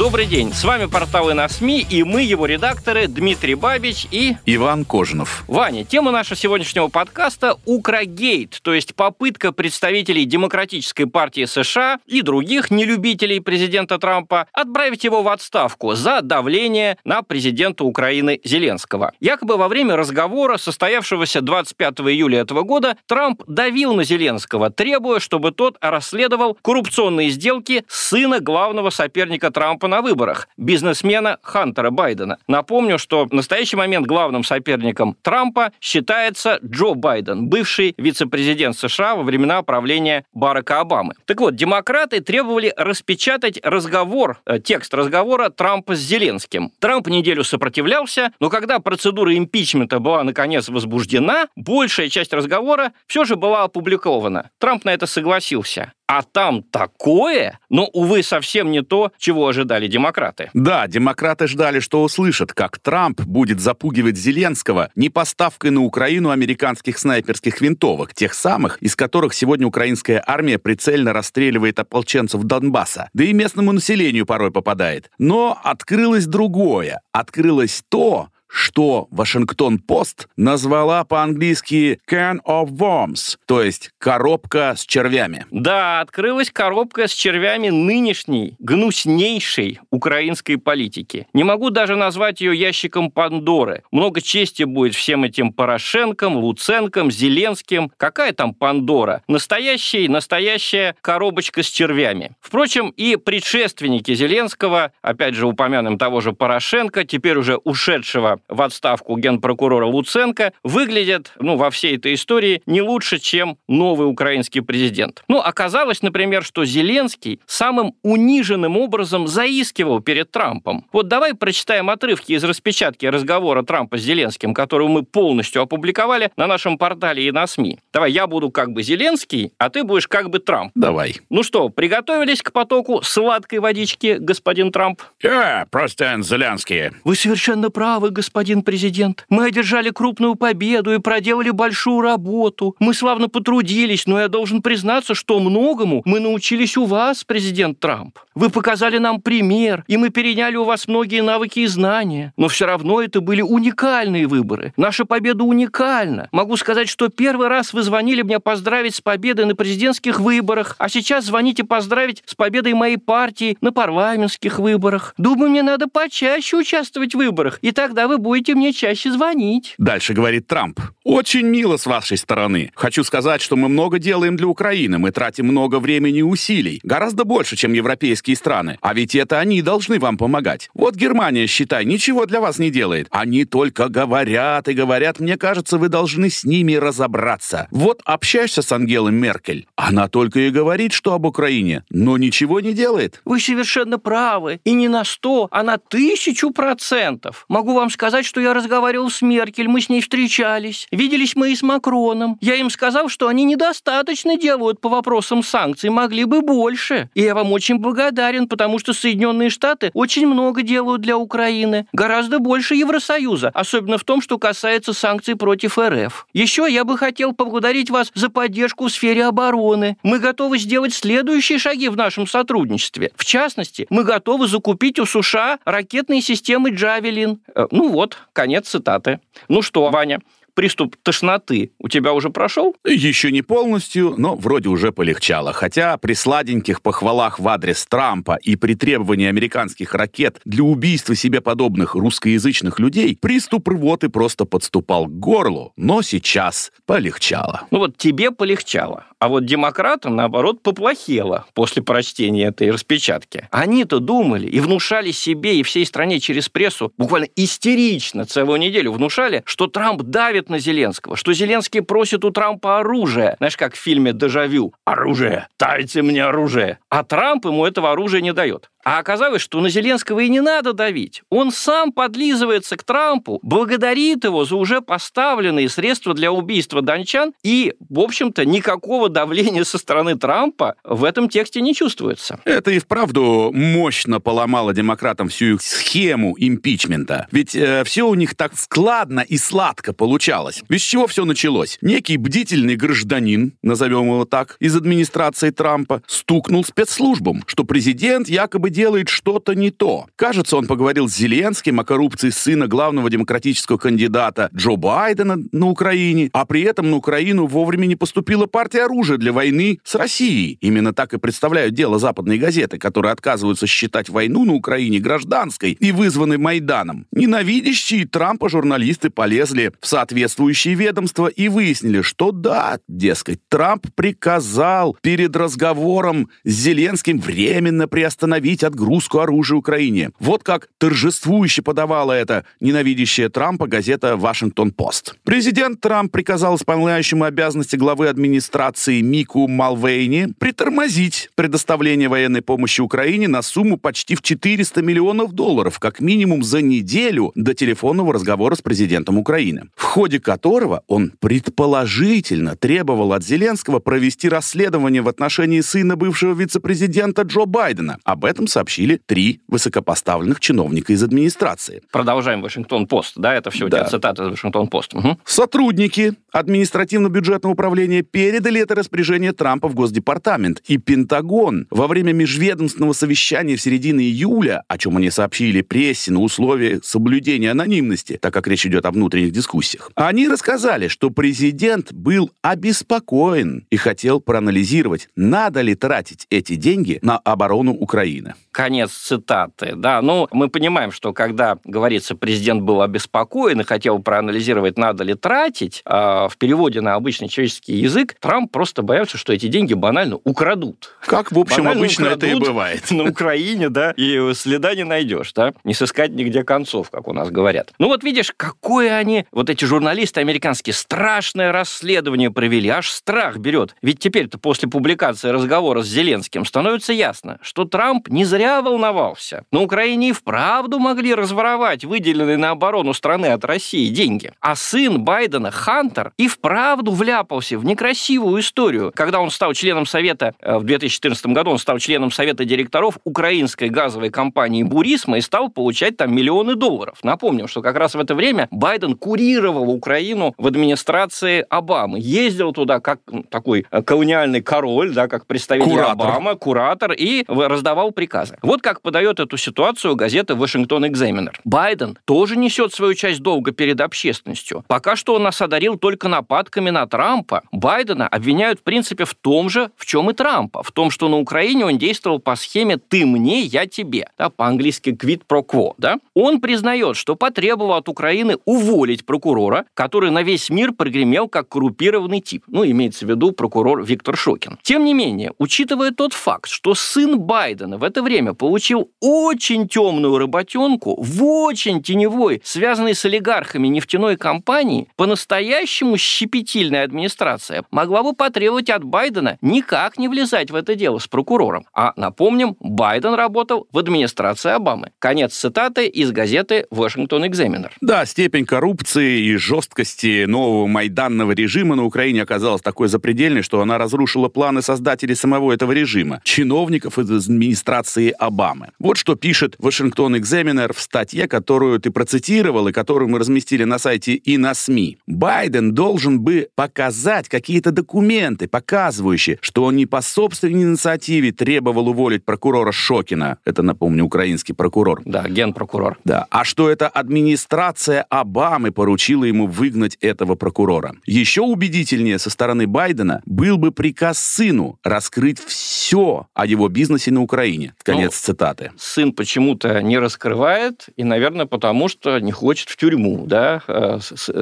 Добрый день, с вами портал на СМИ и мы, его редакторы Дмитрий Бабич и Иван Кожинов. Ваня. Тема нашего сегодняшнего подкаста – Украгейт, то есть попытка представителей Демократической партии США и других нелюбителей президента Трампа отправить его в отставку за давление на президента Украины Зеленского. Якобы во время разговора, состоявшегося 25 июля этого года, Трамп давил на Зеленского, требуя, чтобы тот расследовал коррупционные сделки сына главного соперника Трампа на выборах, бизнесмена Хантера Байдена. Напомню, что в настоящий момент главным соперником Трампа считается Джо Байден, бывший вице-президент США во времена правления Барака Обамы. Так вот, демократы требовали распечатать разговор, э, текст разговора Трампа с Зеленским. Трамп неделю сопротивлялся, но когда процедура импичмента была наконец возбуждена, большая часть разговора все же была опубликована. Трамп на это согласился. А там такое, но, увы, совсем не то, чего ожидали демократы. Да, демократы ждали, что услышат, как Трамп будет запугивать Зеленского не поставкой на Украину американских снайперских винтовок, тех самых, из которых сегодня украинская армия прицельно расстреливает ополченцев Донбасса, да и местному населению порой попадает. Но открылось другое. Открылось то, что Вашингтон-Пост назвала по-английски «can of worms», то есть «коробка с червями». Да, открылась коробка с червями нынешней, гнуснейшей украинской политики. Не могу даже назвать ее ящиком Пандоры. Много чести будет всем этим Порошенком, Луценком, Зеленским. Какая там Пандора? Настоящая, настоящая коробочка с червями. Впрочем, и предшественники Зеленского, опять же упомянем того же Порошенко, теперь уже ушедшего в отставку генпрокурора Луценко, выглядят, ну, во всей этой истории не лучше, чем новый украинский президент. Ну, оказалось, например, что Зеленский самым униженным образом заискивал перед Трампом. Вот давай прочитаем отрывки из распечатки разговора Трампа с Зеленским, которую мы полностью опубликовали на нашем портале и на СМИ. Давай, я буду как бы Зеленский, а ты будешь как бы Трамп. Давай. Ну что, приготовились к потоку сладкой водички, господин Трамп? Я президент Зеленский. Вы совершенно правы, господин президент. Мы одержали крупную победу и проделали большую работу. Мы славно потрудились, но я должен признаться, что многому мы научились у вас, президент Трамп. Вы показали нам пример, и мы переняли у вас многие навыки и знания. Но все равно это были уникальные выборы. Наша победа уникальна. Могу сказать, что первый раз вы звонили мне поздравить с победой на президентских выборах, а сейчас звоните поздравить с победой моей партии на парламентских выборах. Думаю, мне надо почаще участвовать в выборах, и тогда вы будете мне чаще звонить. Дальше говорит Трамп. Очень мило с вашей стороны. Хочу сказать, что мы много делаем для Украины. Мы тратим много времени и усилий. Гораздо больше, чем европейские страны. А ведь это они должны вам помогать. Вот Германия, считай, ничего для вас не делает. Они только говорят и говорят. Мне кажется, вы должны с ними разобраться. Вот общаешься с Ангелой Меркель. Она только и говорит, что об Украине, но ничего не делает. Вы совершенно правы. И не на сто, а на тысячу процентов. Могу вам сказать, что я разговаривал с Меркель, мы с ней встречались. Виделись мы и с Макроном. Я им сказал, что они недостаточно делают по вопросам санкций, могли бы больше. И я вам очень благодарен, потому что Соединенные Штаты очень много делают для Украины. Гораздо больше Евросоюза, особенно в том, что касается санкций против РФ. Еще я бы хотел поблагодарить вас за поддержку в сфере обороны. Мы готовы сделать следующие шаги в нашем сотрудничестве. В частности, мы готовы закупить у США ракетные системы «Джавелин». Э, Ну вот, конец цитаты. Ну что, Ваня, приступ тошноты у тебя уже прошел? Еще не полностью, но вроде уже полегчало. Хотя при сладеньких похвалах в адрес Трампа и при требовании американских ракет для убийства себе подобных русскоязычных людей, приступ рвоты просто подступал к горлу. Но сейчас полегчало. Ну вот тебе полегчало, а вот демократам, наоборот, поплохело после прочтения этой распечатки. Они-то думали и внушали себе и всей стране через прессу, буквально истерично целую неделю внушали, что Трамп давит давит на Зеленского, что Зеленский просит у Трампа оружие. Знаешь, как в фильме «Дежавю». Оружие! Дайте мне оружие! А Трамп ему этого оружия не дает. А оказалось, что на Зеленского и не надо давить. Он сам подлизывается к Трампу, благодарит его за уже поставленные средства для убийства дончан, и, в общем-то, никакого давления со стороны Трампа в этом тексте не чувствуется. Это и вправду мощно поломало демократам всю их схему импичмента. Ведь э, все у них так складно и сладко получалось. Ведь с чего все началось? Некий бдительный гражданин, назовем его так, из администрации Трампа, стукнул спецслужбам, что президент якобы делает что-то не то. Кажется, он поговорил с Зеленским о коррупции сына главного демократического кандидата Джо Байдена на Украине, а при этом на Украину вовремя не поступила партия оружия для войны с Россией. Именно так и представляют дело западные газеты, которые отказываются считать войну на Украине гражданской и вызванной Майданом. Ненавидящие Трампа журналисты полезли в соответствующие ведомства и выяснили, что да, дескать, Трамп приказал перед разговором с Зеленским временно приостановить прекратить отгрузку оружия Украине. Вот как торжествующе подавала это ненавидящая Трампа газета «Вашингтон-Пост». Президент Трамп приказал исполняющему обязанности главы администрации Мику Малвейни притормозить предоставление военной помощи Украине на сумму почти в 400 миллионов долларов, как минимум за неделю до телефонного разговора с президентом Украины, в ходе которого он предположительно требовал от Зеленского провести расследование в отношении сына бывшего вице-президента Джо Байдена. Об этом сообщили три высокопоставленных чиновника из администрации. Продолжаем Вашингтон-Пост, да? Это все да. цитаты из Вашингтон-Пост. Угу. Сотрудники административно-бюджетного управления передали это распоряжение Трампа в Госдепартамент. И Пентагон во время межведомственного совещания в середине июля, о чем они сообщили прессе на условии соблюдения анонимности, так как речь идет о внутренних дискуссиях, они рассказали, что президент был обеспокоен и хотел проанализировать, надо ли тратить эти деньги на оборону Украины. Конец цитаты. Да, ну, мы понимаем, что когда говорится, президент был обеспокоен и хотел проанализировать, надо ли тратить, э, в переводе на обычный человеческий язык, Трамп просто боялся, что эти деньги банально украдут. Как, в общем, банально обычно это и бывает. На Украине, да, и следа не найдешь, да, не сыскать нигде концов, как у нас говорят. Ну вот видишь, какое они, вот эти журналисты американские, страшное расследование провели, аж страх берет. Ведь теперь-то после публикации разговора с Зеленским становится ясно, что Трамп не зря волновался. На Украине и вправду могли разворовать выделенные на оборону страны от России деньги. А сын Байдена, Хантер, и вправду вляпался в некрасивую историю. Когда он стал членом Совета, э, в 2014 году он стал членом Совета директоров украинской газовой компании «Бурисма» и стал получать там миллионы долларов. Напомним, что как раз в это время Байден курировал Украину в администрации Обамы. Ездил туда как такой э, колониальный король, да, как представитель куратор. Обама, куратор, и раздавал приказы базы. Вот как подает эту ситуацию газета «Вашингтон Экзаменер». Байден тоже несет свою часть долга перед общественностью. Пока что он нас одарил только нападками на Трампа. Байдена обвиняют, в принципе, в том же, в чем и Трампа. В том, что на Украине он действовал по схеме «ты мне, я тебе». Да, по-английски «quid pro quo». Да? Он признает, что потребовал от Украины уволить прокурора, который на весь мир прогремел как коррупированный тип. Ну, имеется в виду прокурор Виктор Шокин. Тем не менее, учитывая тот факт, что сын Байдена в это время время получил очень темную работенку в очень теневой, связанной с олигархами нефтяной компании, по-настоящему щепетильная администрация могла бы потребовать от Байдена никак не влезать в это дело с прокурором. А напомним, Байден работал в администрации Обамы. Конец цитаты из газеты «Вашингтон Экзаменер». Да, степень коррупции и жесткости нового майданного режима на Украине оказалась такой запредельной, что она разрушила планы создателей самого этого режима, чиновников из администрации Обамы. Вот что пишет Вашингтон Экзаменер в статье, которую ты процитировал и которую мы разместили на сайте и на СМИ. Байден должен бы показать какие-то документы, показывающие, что он не по собственной инициативе требовал уволить прокурора Шокина. Это, напомню, украинский прокурор. Да, генпрокурор. Да. А что это администрация Обамы поручила ему выгнать этого прокурора. Еще убедительнее со стороны Байдена был бы приказ сыну раскрыть все о его бизнесе на Украине. Конец ну, цитаты. Сын почему-то не раскрывает, и, наверное, потому что не хочет в тюрьму, да, э,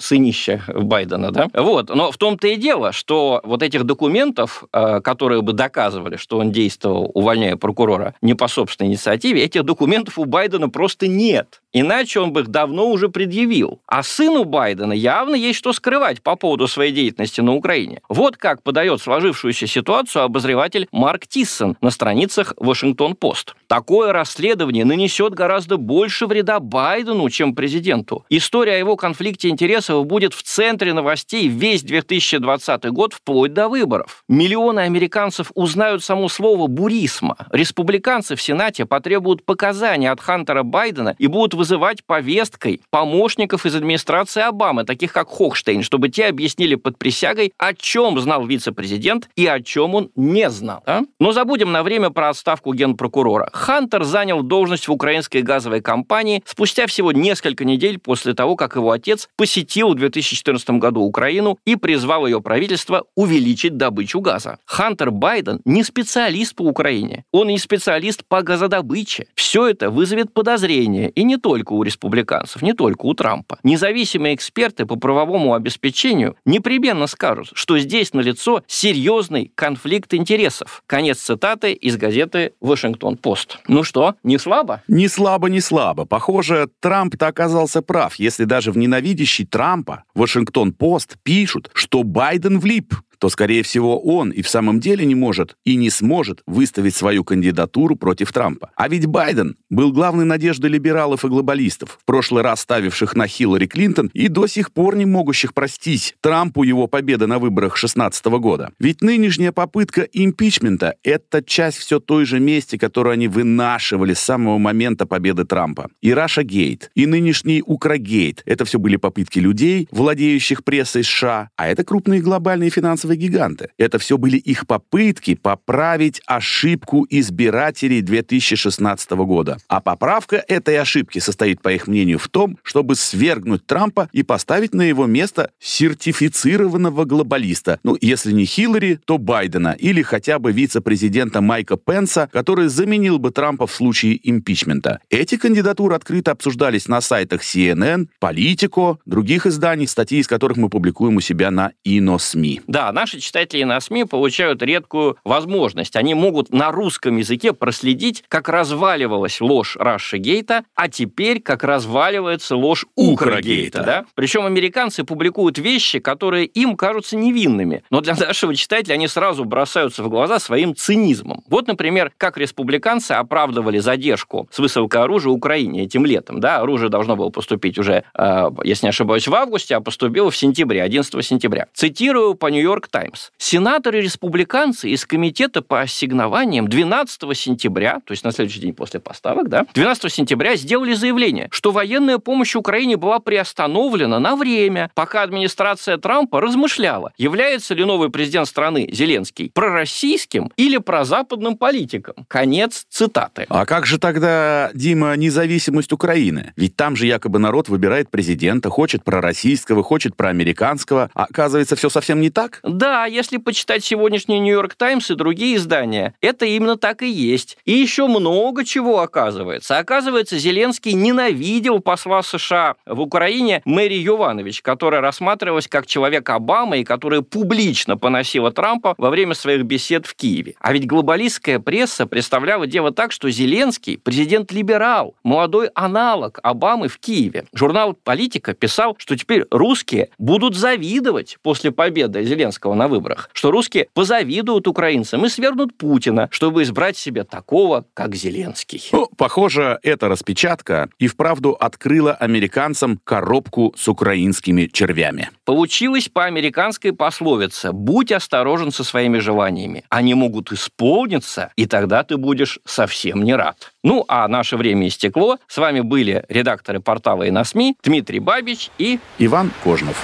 сынище Байдена, да. Вот, но в том-то и дело, что вот этих документов, э, которые бы доказывали, что он действовал, увольняя прокурора, не по собственной инициативе, этих документов у Байдена просто нет. Иначе он бы их давно уже предъявил. А сыну Байдена явно есть что скрывать по поводу своей деятельности на Украине. Вот как подает сложившуюся ситуацию обозреватель Марк Тиссон на страницах Вашингтон-Пост. Такое расследование нанесет гораздо больше вреда Байдену, чем президенту. История о его конфликте интересов будет в центре новостей весь 2020 год вплоть до выборов. Миллионы американцев узнают само слово «бурисма». Республиканцы в Сенате потребуют показания от Хантера Байдена и будут вызывать повесткой помощников из администрации Обамы, таких как Хохштейн, чтобы те объяснили под присягой, о чем знал вице-президент и о чем он не знал. А? Но забудем на время про отставку генпрокурора. Хантер занял должность в украинской газовой компании спустя всего несколько недель после того, как его отец посетил в 2014 году Украину и призвал ее правительство увеличить добычу газа. Хантер Байден не специалист по Украине, он не специалист по газодобыче. Все это вызовет подозрения, и не только у республиканцев, не только у Трампа. Независимые эксперты по правовому обеспечению непременно скажут, что здесь налицо серьезный конфликт интересов. Конец цитаты из газеты «Вашингтон-Пост». Ну что, не слабо? Не слабо, не слабо. Похоже, Трамп-то оказался прав, если даже в ненавидящий Трампа Вашингтон-Пост пишут, что Байден влип то, скорее всего, он и в самом деле не может и не сможет выставить свою кандидатуру против Трампа. А ведь Байден был главной надеждой либералов и глобалистов, в прошлый раз ставивших на Хиллари Клинтон и до сих пор не могущих простить Трампу его победы на выборах 2016 года. Ведь нынешняя попытка импичмента — это часть все той же мести, которую они вынашивали с самого момента победы Трампа. И Раша Гейт, и нынешний Украгейт — это все были попытки людей, владеющих прессой США, а это крупные глобальные финансовые гиганты. Это все были их попытки поправить ошибку избирателей 2016 года. А поправка этой ошибки состоит, по их мнению, в том, чтобы свергнуть Трампа и поставить на его место сертифицированного глобалиста. Ну, если не Хиллари, то Байдена или хотя бы вице-президента Майка Пенса, который заменил бы Трампа в случае импичмента. Эти кандидатуры открыто обсуждались на сайтах CNN, Politico, других изданий, статьи из которых мы публикуем у себя на ИНОСМИ. Да, наши читатели на СМИ получают редкую возможность. Они могут на русском языке проследить, как разваливалась ложь Гейта, а теперь как разваливается ложь Укргейта. Да? Причем американцы публикуют вещи, которые им кажутся невинными, но для нашего читателя они сразу бросаются в глаза своим цинизмом. Вот, например, как республиканцы оправдывали задержку с высылкой оружия Украине этим летом. Да? Оружие должно было поступить уже, э, если не ошибаюсь, в августе, а поступило в сентябре, 11 сентября. Цитирую по Нью-Йорк Таймс. Сенаторы-республиканцы из Комитета по ассигнованиям 12 сентября, то есть на следующий день после поставок, да, 12 сентября сделали заявление, что военная помощь Украине была приостановлена на время, пока администрация Трампа размышляла, является ли новый президент страны Зеленский пророссийским или прозападным политиком. Конец цитаты. А как же тогда, Дима, независимость Украины? Ведь там же якобы народ выбирает президента, хочет пророссийского, хочет проамериканского, а оказывается, все совсем не так? Да, если почитать сегодняшний Нью-Йорк Таймс и другие издания, это именно так и есть. И еще много чего оказывается. Оказывается, Зеленский ненавидел посла США в Украине Мэри Йованович, которая рассматривалась как человек Обамы и которая публично поносила Трампа во время своих бесед в Киеве. А ведь глобалистская пресса представляла дело так, что Зеленский – президент-либерал, молодой аналог Обамы в Киеве. Журнал «Политика» писал, что теперь русские будут завидовать после победы Зеленского Зеленского на выборах, что русские позавидуют украинцам и свергнут Путина, чтобы избрать себе такого, как Зеленский. Ну, похоже, эта распечатка и вправду открыла американцам коробку с украинскими червями. Получилось по американской пословице «Будь осторожен со своими желаниями. Они могут исполниться, и тогда ты будешь совсем не рад». Ну, а наше время истекло. С вами были редакторы портала и на СМИ Дмитрий Бабич и Иван Кожнов.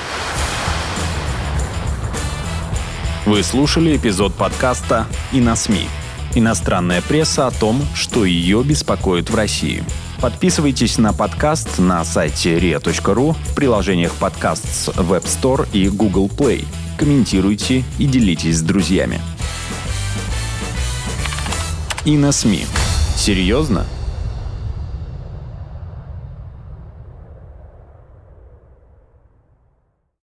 Вы слушали эпизод подкаста «И на СМИ». Иностранная пресса о том, что ее беспокоит в России. Подписывайтесь на подкаст на сайте ria.ru в приложениях подкаст с Web Store и Google Play. Комментируйте и делитесь с друзьями. И на СМИ. Серьезно?